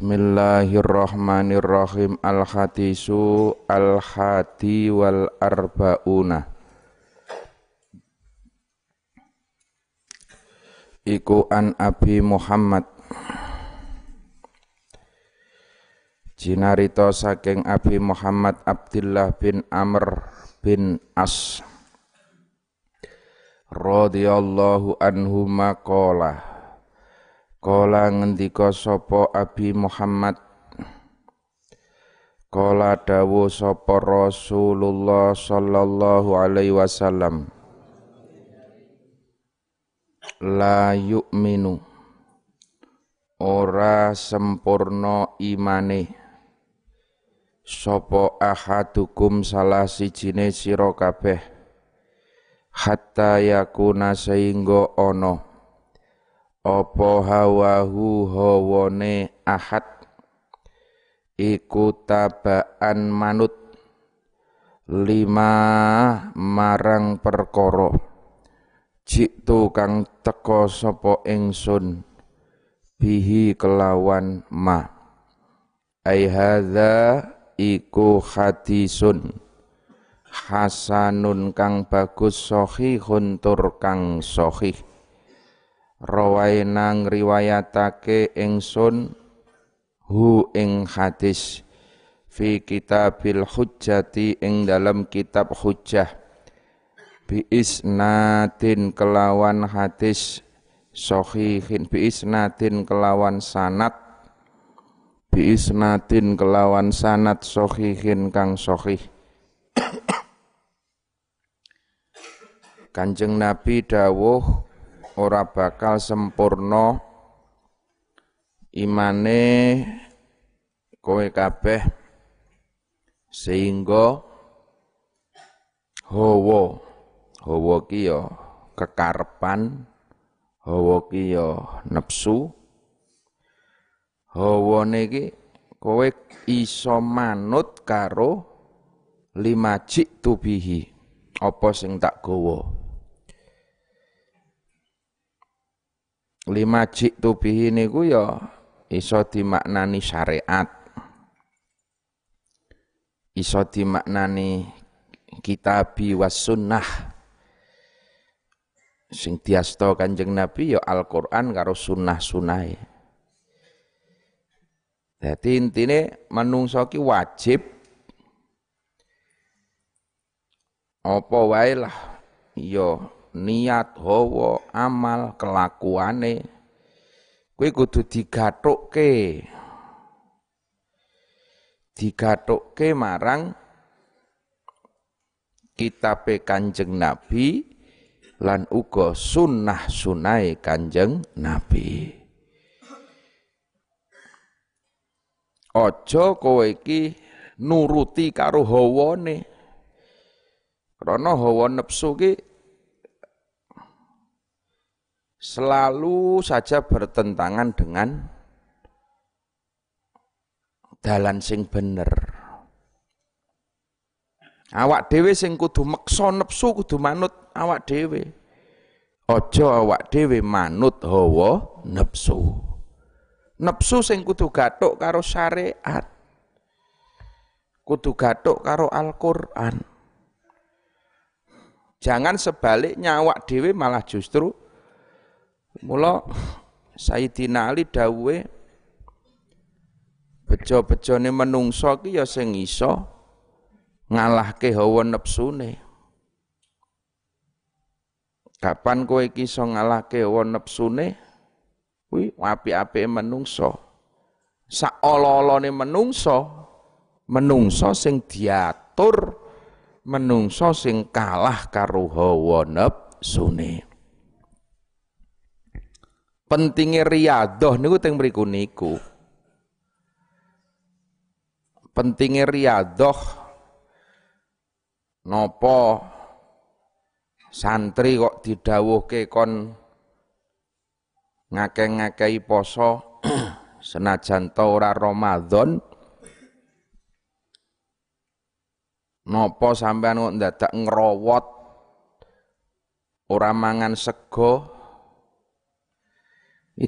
Bismillahirrahmanirrahim. Al-hadisu al-hadi wal arbauna Iku an Abi Muhammad. Jinarito saking Abi Muhammad Abdullah bin Amr bin As. Radhiyallahu anhu maqala Kala ngendika sapa Abi Muhammad? Kala dawu sapa Rasulullah sallallahu alaihi wasallam. La yu'minu. Ora sempurna imane. Sapa ahadukum salah sijine sira kabeh. Hatta yakuna sehingga ana apa hawahu hawane ahad? Iku tabaan manut. Lima marang perkara. Jitu kang teka sapa ingsun. Bihi kelawan ma. Ai hadza iku hadisun. Hasanun kang bagus sahihun tur kang sahih rawaina ngriwayatake ingsun hu ing hadis fi kitabil hujjati ing dalam kitab hujjah. Bi isnadin kelawan hadis sahihin bi isnadin kelawan sanad bi isnadin kelawan sanad sahihin kang sahih. Kanjeng Nabi dawuh ora bakal sempurna. Imane kowe kabeh sehingga hawa hawa ki ya kekarepan hawa ki ya nepsu. Hawane ki kowe iso manut karo lima jik tubihi. Apa sing tak gawa lima jik tubihi niku ya iso dimaknani syariat. Iso dimaknani kitabi was sunnah. Sing diasto kanjeng Nabi ya Al-Qur'an karo sunnah-sunnah. Jadi intine manungsa ki wajib. Apa wae lah ya niat hawa amal kelakuane kuwi kudu digathukke digathukke marang kitabe Kanjeng Nabi lan uga sunnah sunai Kanjeng Nabi. Aja kowe iki nuruti karo hawane. Krana hawa nepsu ki selalu saja bertentangan dengan dalan sing bener. Awak dhewe sing kudu meksa nepsu kudu manut awak dhewe. Aja awak dhewe manut hawa nepsu. Nepsu sing kudu gathuk karo syariat. Kudu gathuk karo Al-Qur'an. Jangan sebaliknya awak dhewe malah justru Mula Sayyidina Ali dawuhe bejo-bejone menungso ki ya sing iso ngalahke hawa nepsune. Kapan kowe iki iso ngalahke hawa nepsune? Kuwi apik-apike menungso. Sak ala-alane menungso, menungso sing diatur, menungso sing kalah karo hawa nepsune pentingnya riadoh niku teng mriku niku. Pentingnya riadoh nopo santri kok didawuhke kon ngake-ngakei poso senajan ta Ramadan nopo sampean kok ndadak ngrowot ora mangan sego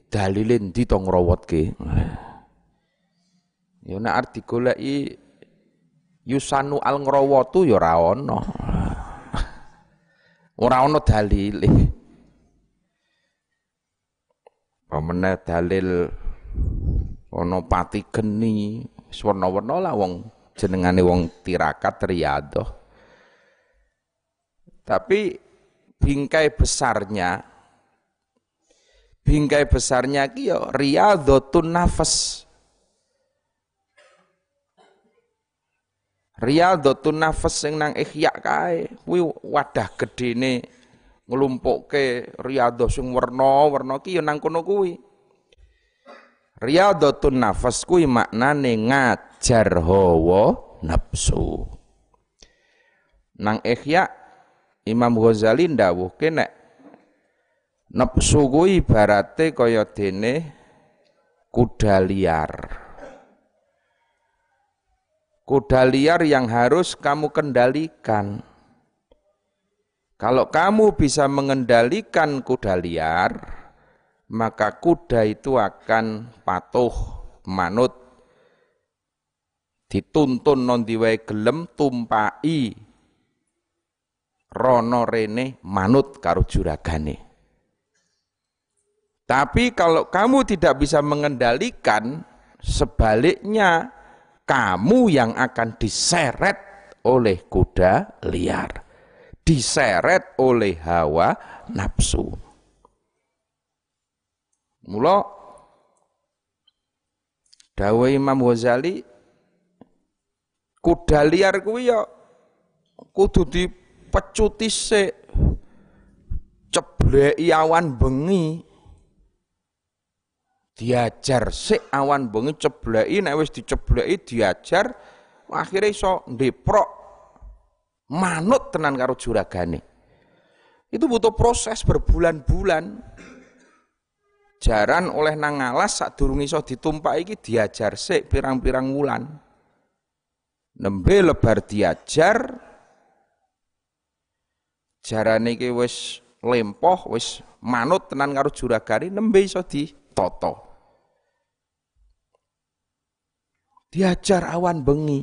dalile ndi to ngrowotke Ya nek digoleki Yusanu al ngrawatu ya ora ana. Ora ana dalile. Pamene dalil ana pati geni, warna-warna lah wong jenengane wong tirakat riyadhah. Tapi bingkai besarnya bingkai besarnya ki ya riyadhatun nafas. Riyadhatun nafas sing nang ihya kae kuwi wadah gedene nglumpukke riyadhah sing werna-werna ki ya nang kono kuwi. Riyadhatun nafas kuwi maknane ngajar hawa nafsu. Nang ihya Imam Ghazali ndawuhke nek nafsu kuwi ibarate kaya dene kuda liar kuda liar yang harus kamu kendalikan. Kalau kamu bisa mengendalikan kuda liar, maka kuda itu akan patuh, manut, dituntun non diwai gelem tumpai rono rene manut karo juragane. Tapi kalau kamu tidak bisa mengendalikan, sebaliknya kamu yang akan diseret oleh kuda liar, diseret oleh hawa nafsu. Mula dawa Imam Ghazali kuda liar kuwi ya kudu dipecuti sik cebleki awan bengi diajar. Sik awan bengi cebleki nek wis dicebleki diajar akhirnya iso ndeprok manut tenan karo juragane. Itu butuh proses berbulan-bulan. Jaran oleh nang ngalas sak durung iso ditumpak iki diajar sik pirang-pirang wulan. Nembe lebar diajar jarane iki wis lempoh wis manut tenan karo juragane nembe iso di Diajar awan bengi.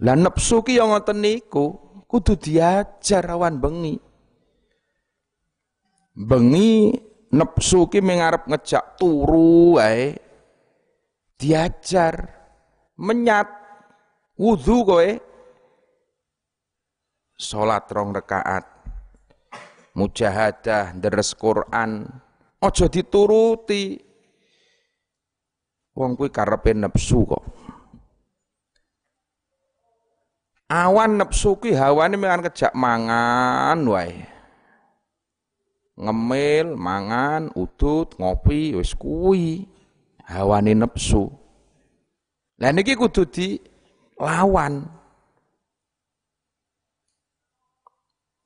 Lah nepsu ki yang ngoten niku kudu diajar awan bengi. Bengi nepsu ki mengarep ngejak turu wae. Diajar menyat wudu kowe. Salat rong rakaat. Mujahadah deres Quran, Aja dituruti. Wong kuwi karepe nepsu kok. Awan nepsu kuwi hawane mengan kejak mangan wae. Ngemil, mangan, udut, ngopi, wis kuwi hawane nepsu. Lah niki kudu dilawan.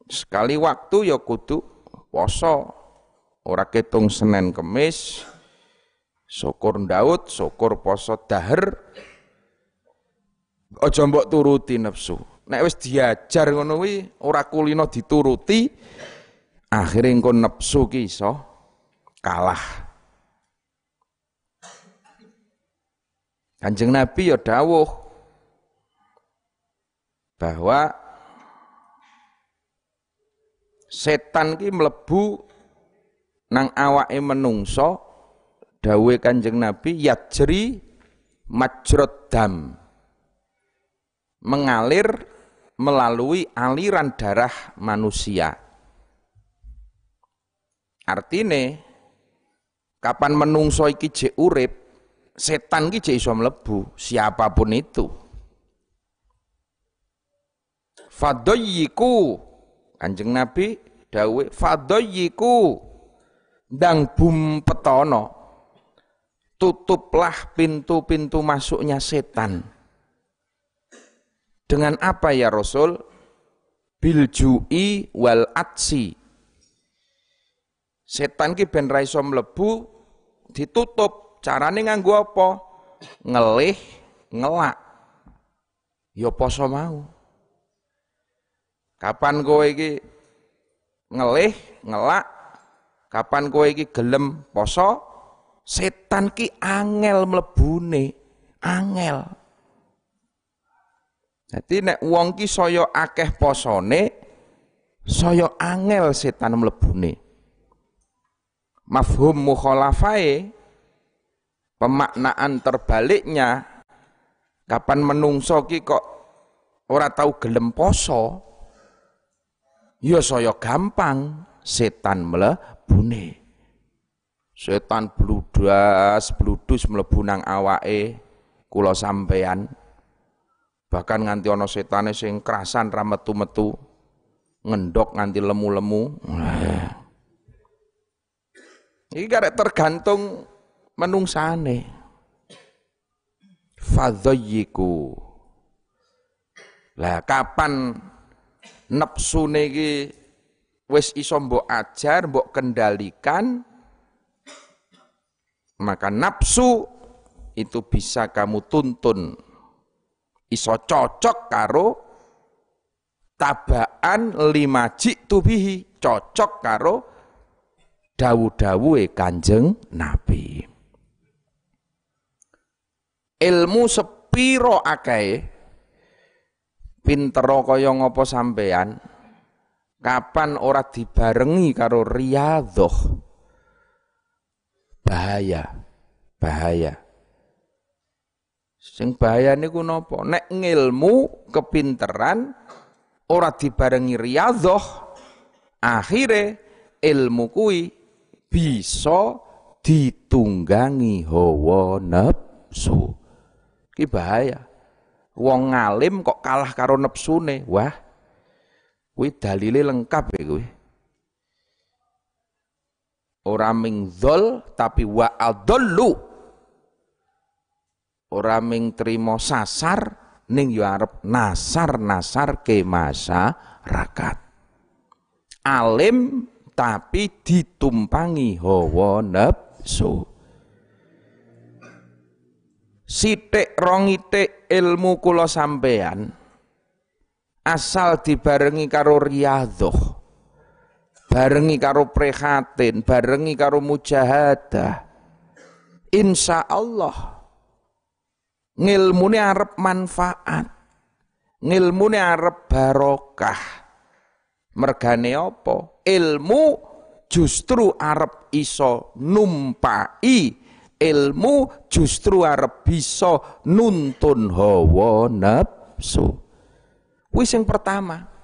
Sekali waktu ya kudu poso. Ora ketung Senin Kemis, syukur Daud, syukur poso dahar. Aja mbok turuti nafsu. Nek wis diajar ngono kuwi ora kulino dituruti, akhirnya engko nafsu ki iso kalah. Kanjeng Nabi ya dawuh bahwa setan ki mlebu nang awake menungso dawe Kanjeng Nabi yajri majrod dam. Mengalir melalui aliran darah manusia. Artine kapan menungso iki jek urip setan iki jek iso mlebu siapa pun itu. Fadoyiku Kanjeng Nabi dawe fadoyiku ndang bum petono tutuplah pintu-pintu masuknya setan. Dengan apa ya Rasul? Biljui wal atsi. Setan ki ben ra iso mlebu ditutup. Carane nganggo apa? Ngelih ngelak. Ya poso mau. Kapan kowe iki ngelih ngelak? Kapan kowe iki gelem poso, setan ki angel mlebune. angel. Jadi nek wong ki saya akeh posone, saya angel setan mlebune. Mafhum mukhalafae pemaknaan terbaliknya kapan menungso ki kok ora tahu gelem poso ya saya gampang setan mlebune setan bludas bludus mlebu nang awake kula sampean bahkan nganti ana setane sing kerasan ra metu-metu ngendok nganti lemu-lemu. Iki karek tergantung menungsane. Fadhayyiku. Lah kapan nepsune iki wis iso mbok ajar mbok kendalikan maka nafsu itu bisa kamu tuntun. Iso cocok karo tabaan lima jitu bihi cocok karo dawu-dawuhe Kanjeng Nabi. Ilmu sepiro akeh. Pintero kaya ngopo sampean kapan ora dibarengi karo riyadhah bahaya bahaya sing bahaya niku napa nek ngilmu kepinteran ora dibarengi riyadhah akhire ilmu kuwi bisa ditunggangi hawa nafsu Ki bahaya. Wong ngalim kok kalah karo nepsune. Wah. Kuwi dalile lengkap ya kuwi. Ora ming dzol tapi wa adallu. Ora ming trimo sasar ning yo arep nasar-nasar ke masyarakat. Alim tapi ditumpangi hawa nafsu sitik rongitik ilmu kula sampean asal dibarengi karo riyadhah barengi karo prihatin barengi karo mujahadah insya Allah ngilmune arep manfaat ngilmune arep barokah mergane apa ilmu justru arep iso numpai ilmu justru arep bisa nuntun hawa nafsu. Wis yang pertama.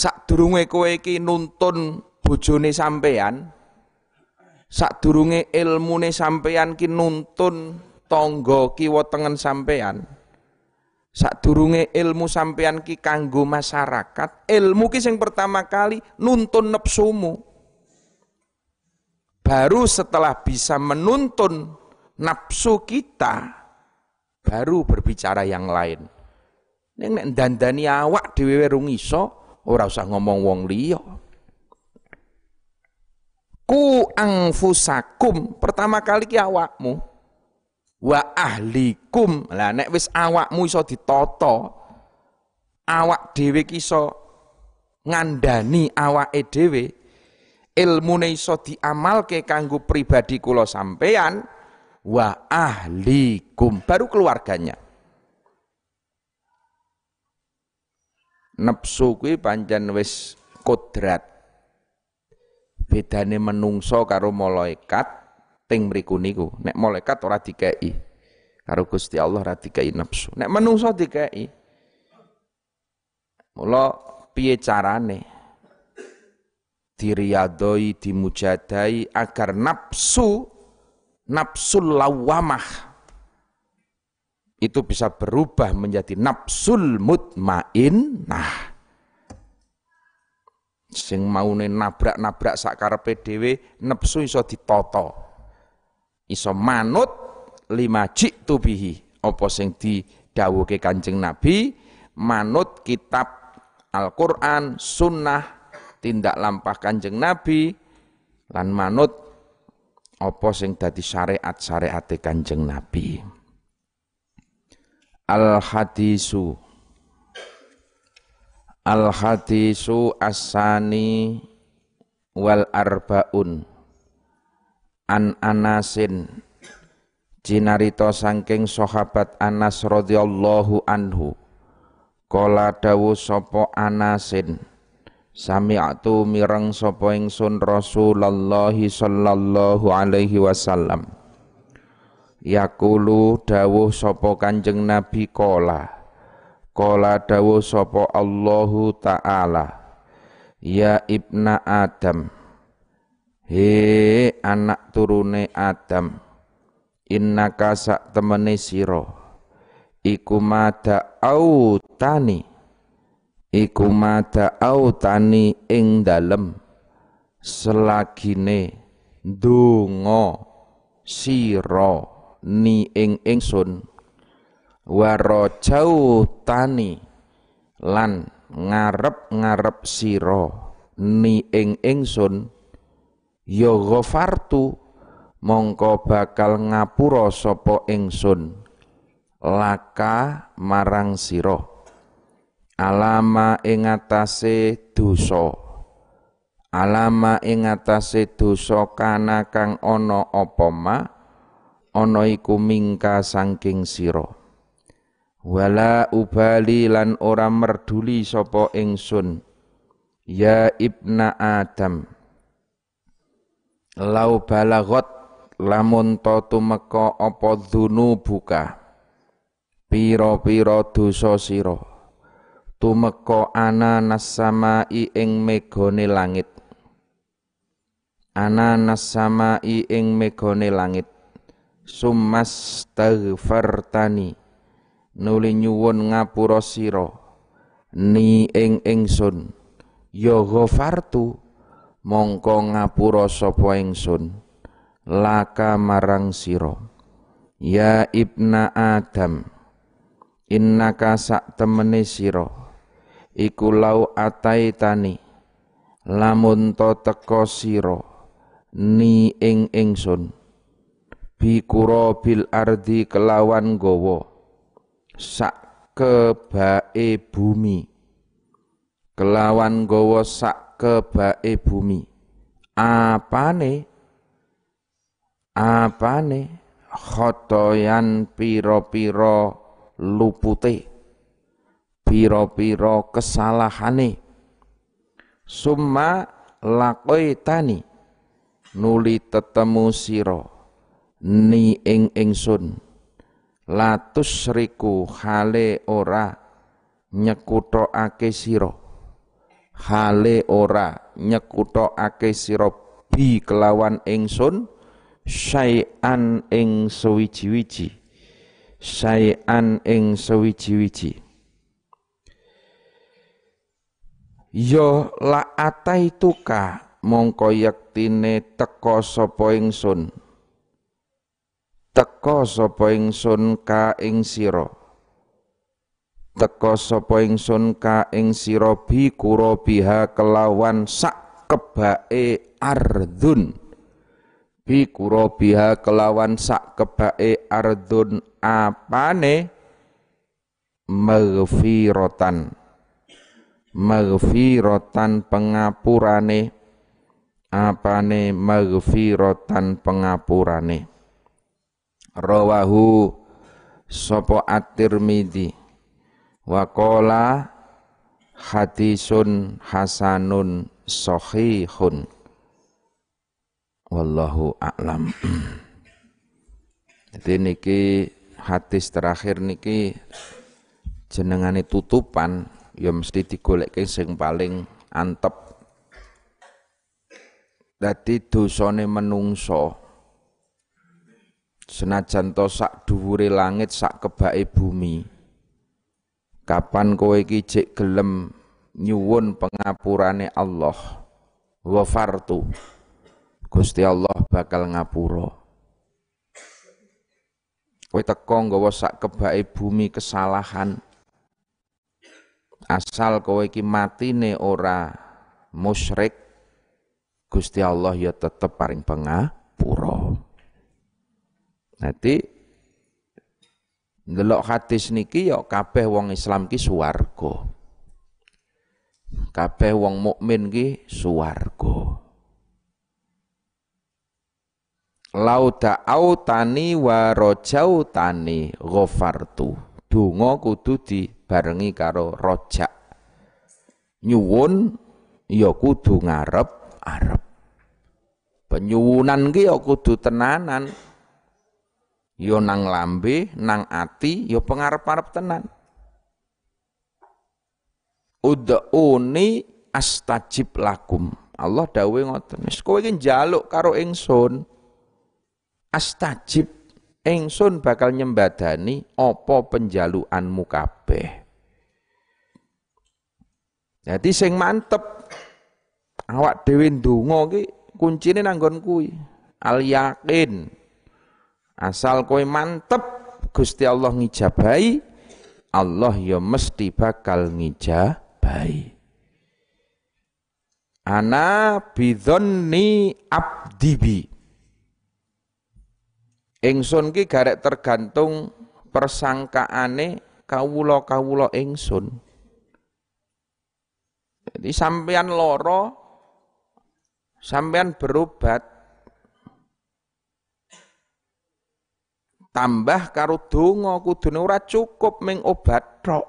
Sadurunge kowe iki nuntun bojone sampean, sadurunge ilmune sampean ki nuntun tangga kiwa tengen sampean. Sadurunge ilmu sampean ki kanggo masyarakat, ilmu ki sing pertama kali nuntun nafsumu. Baru setelah bisa menuntun nafsu kita, baru berbicara yang lain. Nek nek dandani awak dhewe rung iso, ora usah ngomong wong liya. Ku angfusakum, pertama kali ki awakmu. Wa ahlikum. Lah nek wis awakmu iso ditata, awak dhewe ki iso ngandani awake dhewe, ilmune iso diamalke kanggo pribadi kula sampean wa ahlikum baru keluarganya nafsu kuwi pancen wis kodrat. Bedane menungso karo malaikat ting mriku niku. Nek malaikat ora dikei karo Gusti Allah ora dikei nafsu nek menungso dikei mula piye carane? Diriyadoi, dimujadai agar nafsu nafsul lawamah itu bisa berubah menjadi nafsul mutmainnah sing maune nabrak-nabrak sak karepe dhewe nafsu iso ditata iso manut lima jitu bihi apa sing didhawuhke Kanjeng Nabi? Manut kitab Al-Qur'an sunnah tindak lampah Kanjeng Nabi lan manut apa sing dadi syariat-syariate Kanjeng Nabi. Al hadisu Al hadisu asani wal arbaun. An anasin. Cinarito sangking sahabat Anas radhiyallahu anhu. Kala dawu sapa Anasin Sami'tu mireng sapa ingsun Rasulullah sallallahu alaihi wasallam Yakulu dawuh sapa Kanjeng Nabi kola. Kola dawuh sapa Allahu taala. Ya ibna Adam. He anak turune Adam. Innaka sak temene sira. Iku mada autani. Iku mada autani ing dalem. Selagine donga sira ni ing ingsun warajau tani lan ngarep-ngarep sira ni ing ingsun ya ghafartu mongko bakal ngapura sapa ingsun laka marang sira. Alama ing atase dosa alama ing atase dosa kana kang ana apa ana iku mingka saking sira. Wala ubali lan ora merduli sapa ingsun. Ya ibna adam. Lau balagot lamun to tumeka apa buka pira-pira dosa sira. Tumeka ana nasamai ing megane langit. Ana nasamai ing megane langit summas taghfartani nuli nyuwun ngapura sira. Ni ing ingsun. Ya ghafartu mongko ngapura sapa ingsun. Laka marang siro ya ibna adam innaka sak temene siro iku lau ataitani. Lamun to teko siro ni ing ingsun bikuro bil ardi kelawan gowo sak kebae bumi. Kelawan gowo sak kebae bumi. Apane? Apane? Khotoyan piro-piro lupute. Piro-piro kesalahane. Summa tani nuli tetemu siro ni ing ingsun latus riku hale ora ake siro hale ora ake siro bi kelawan ingsun syai'an ing sewiji-wiji. Syai'an ing sewiji-wiji. Yo la ataituka mongko yektine teka sapa ingsun teka sapa ingsun ka ing sira? Teka sapa ingsun ka ing sira bi biha kelawan sak kebae ardun bi biha kelawan sak kebae ardun apane? Maghfiratan. Maghfiratan pengapurane. Apane maghfiratan pengapurane rawahu sapa at-Tirmidzi wa qala hadisun hasanun sahihun wallahu a'lam. Jadi niki hadis terakhir niki jenengane tutupan ya mesti digoleke sing paling antep. Dadi dosane menungso senajan to sak dhuwure langit sak kebake bumi kapan kowe iki jek gelem nyuwun pengapurane Allah ghafartu Gusti Allah bakal ngapura. Kowe teko nggawa sak kebake bumi kesalahan. Asal kowe iki matine ora musyrik, Gusti Allah ya tetep paring pengapura. Nanti ndelok hadis niki ya kabeh wong Islam ki swarga. Kabeh wong mukmin ki swarga. lauda autani wa rojautani ghafartu donga kudu dibarengi karo rojak nyuwun ya kudu ngarep-arep penyuwunan ki ya kudu tenanan ya nang lambe nang ati ya pengarep-arep tenan ud'uni astajib lakum Allah dawuh ngoten wis kowe iki njaluk karo ingsun astajib ingsun bakal nyembadani apa penjaluanmu kabeh. Jadi sing mantep awak dhewe ndonga ki kuncine nanggon kuwi. Al yakin. Asal kowe mantep Gusti Allah ngijabahi, Allah ya mesti bakal ngijabahi. Ana bidhonni abdibi. Ingsun ki garek tergantung persangkaane kawula-kawula ingsun. Jadi sampean loro sampean berobat tambah karo donga kudune ora cukup ming obat tok.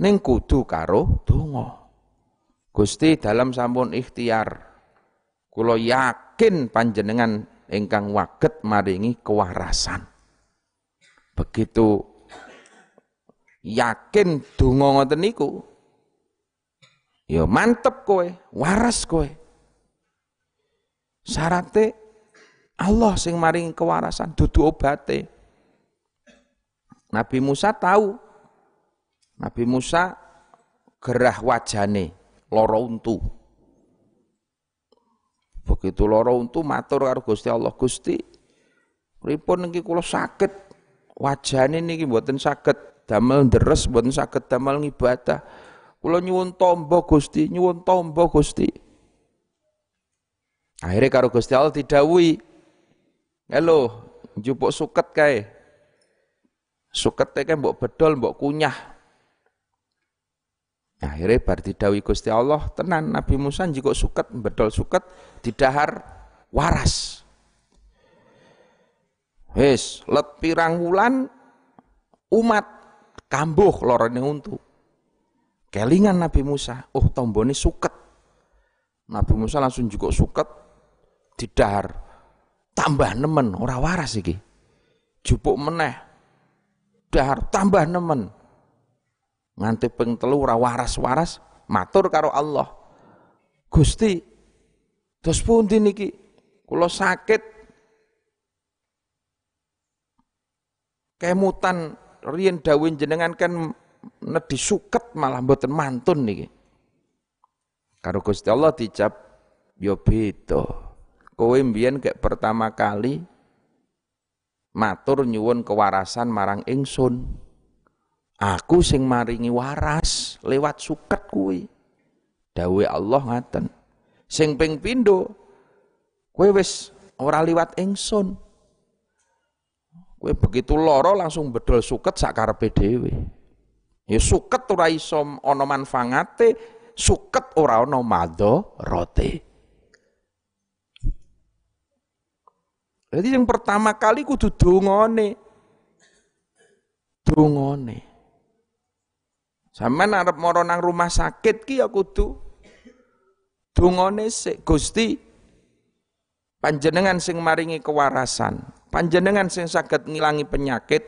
Ning kudu karo donga. Gusti dalam sampun ikhtiar kula yakin panjenengan ingkang waget maringi kewarasan. Begitu yakin donga ngoten niku ya mantep kowe, waras kowe. Syaratnya Allah sing maringi kewarasan dudu obate. Nabi Musa tahu. Nabi Musa gerah wajane loro untu. Begitu loro untu matur karo Gusti Allah, Gusti, pripun niki kula sakit. Wajane niki mboten saged damel deres, mboten saged damel ngibadah. Kula nyuwun tombo Gusti, nyuwun tombo Gusti. Akhirnya karo Gusti Allah didhawuhi, "Halo, njupuk suket kae." Suket kae mbok bedol, mbok kunyah. Akhirnya bar didawi Gusti Allah tenan Nabi Musa jika suket bedol suket didahar waras. Wis let pirang wulan umat kambuh lorone untu. Kelingan Nabi Musa, oh tombone suket. Nabi Musa langsung juga suket didahar tambah nemen ora waras iki. Jupuk meneh dahar tambah nemen nganti ping telu ora waras-waras matur karo Allah. Gusti, terus pundi niki? Kula sakit kemutan riyen dawuh jenengan kan nedhi suket malah mboten mantun niki. Karo Gusti Allah dicap yo ya beda. Kowe mbiyen kayak pertama kali matur nyuwun kewarasan marang ingsun. Aku sing maringi waras lewat suket kuwi. Dawe Allah ngaten. Sing ping pindho kowe wis ora liwat ingsun. Kowe begitu loro langsung bedol suket sak karepe dhewe. Ya suket ora iso ana manfaate, suket ora ana rote. Jadi yang pertama kali kudu dongone. Dongone. Sampeyan arep mara nang rumah sakit ki ya kudu dungane sik Gusti panjenengan sing maringi kewarasan, panjenengan sing saged ngilangi penyakit.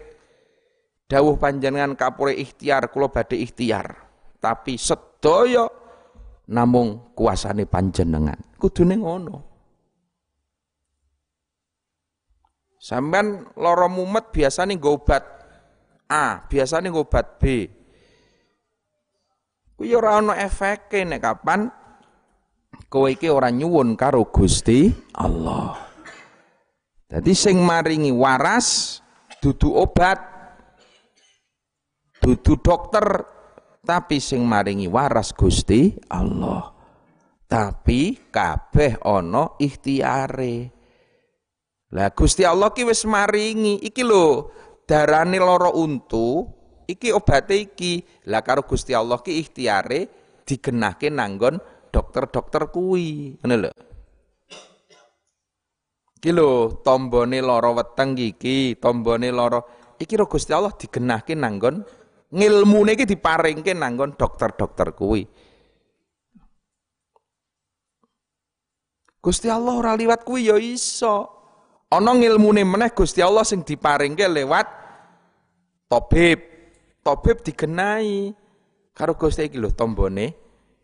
Dawuh panjenengan kapure ikhtiar kula badhe ikhtiar. Tapi sedaya namung kuasane panjenengan. Kudune ngono. Sampeyan lara mumet biasane nggo obat A, biasane nggo obat B. Kuwi ora ana efeke nek kapan kowe iki ora nyuwun karo Gusti Allah. Jadi sing maringi waras dudu obat, dudu dokter, tapi sing maringi waras Gusti Allah. Tapi kabeh ana ikhtiare. Lah Gusti Allah ki wis maringi iki lho darane loro untu iki obate iki. Lah karo Gusti Allah ki ikhtiare digenahke nanggon dokter-dokter kuwi. Ngono lho. Iki lho tombone lara weteng iki, tombone lara iki ro Gusti Allah digenahke nanggon ngilmune iki diparingke nanggon dokter-dokter kuwi. Gusti Allah ora liwat kuwi ya iso. Ana ngilmune meneh Gusti Allah sing diparingke lewat tabib. Tabib digenahi karo Gusti iki lho tombone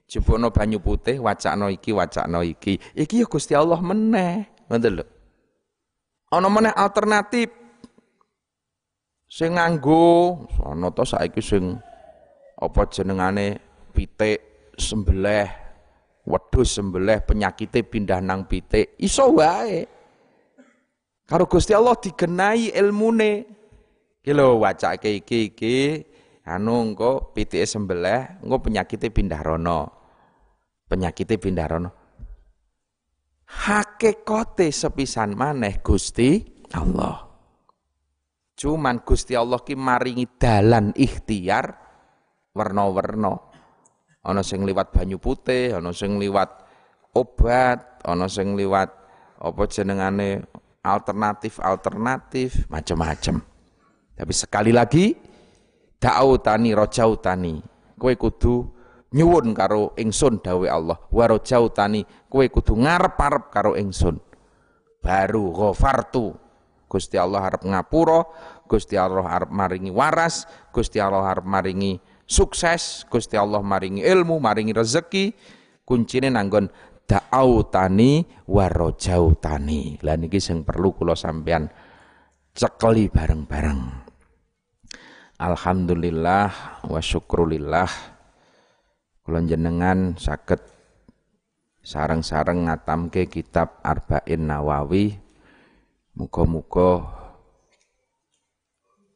jebono banyu putih wacana iki wacana iki. Iki ya Gusti Allah meneh. Ngoten lho. Ana meneh alternatif sing nganggo ana to saiki sing apa jenengane pitik sembelih wedhus sembelih penyakite pindah nang pitik iso wae karo Gusti Allah digenahi ilmune. Iki lho wacake iki iki. Anu engko pitike sembelih engko penyakite pindah rono. Penyakite pindah rono. Hakikate sepisan maneh Gusti Allah. Cuman Gusti Allah ki maringi dalan ikhtiar warna-warna. Ana sing liwat banyu putih, ana sing liwat obat, ana sing liwat apa jenengane alternatif-alternatif, macam-macam. Tapi sekali lagi da'autani rojautani. Kowe kudu nyuwun karo ingsun dawe Allah. Wa rojautani kowe kudu ngarep-arep karo ingsun. Baru ghafartu Gusti Allah harap ngapura, Gusti Allah harap maringi waras, Gusti Allah harap maringi sukses, Gusti Allah maringi ilmu, maringi rezeki. Kuncine nanggon da'autani warojautani. Lah niki sing perlu kula sampean cekeli bareng-bareng. Alhamdulillah wa syukrulillah kula jenengan saged sareng-sareng ngatamke kitab Arba'in Nawawi Muga-muga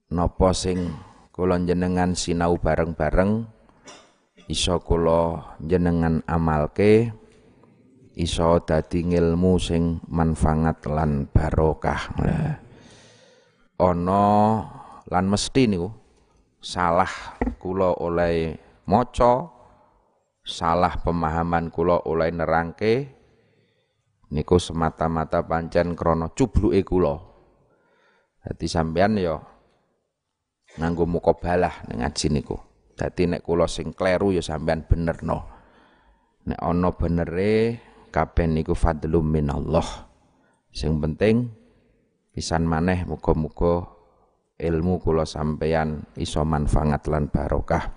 napa sing kula jenengan sinau bareng-bareng iso kula jenengan amalke iso dadi ngilmu sing manfaat lan barokah. Ana lan mesti niku salah kula oleh maca salah pemahaman kula oleh nerangke niku semata-mata pancen krana cubluke kula. Dadi sampean ya nganggo mukabalah ngaji niku. Dadi nek kula sing kleru ya sampean benerno. Nek ana benere kabeh niku fadlum minallah. Sing penting pisan maneh muga-muga ilmu kula sampeyan iso manfaat lan barokah.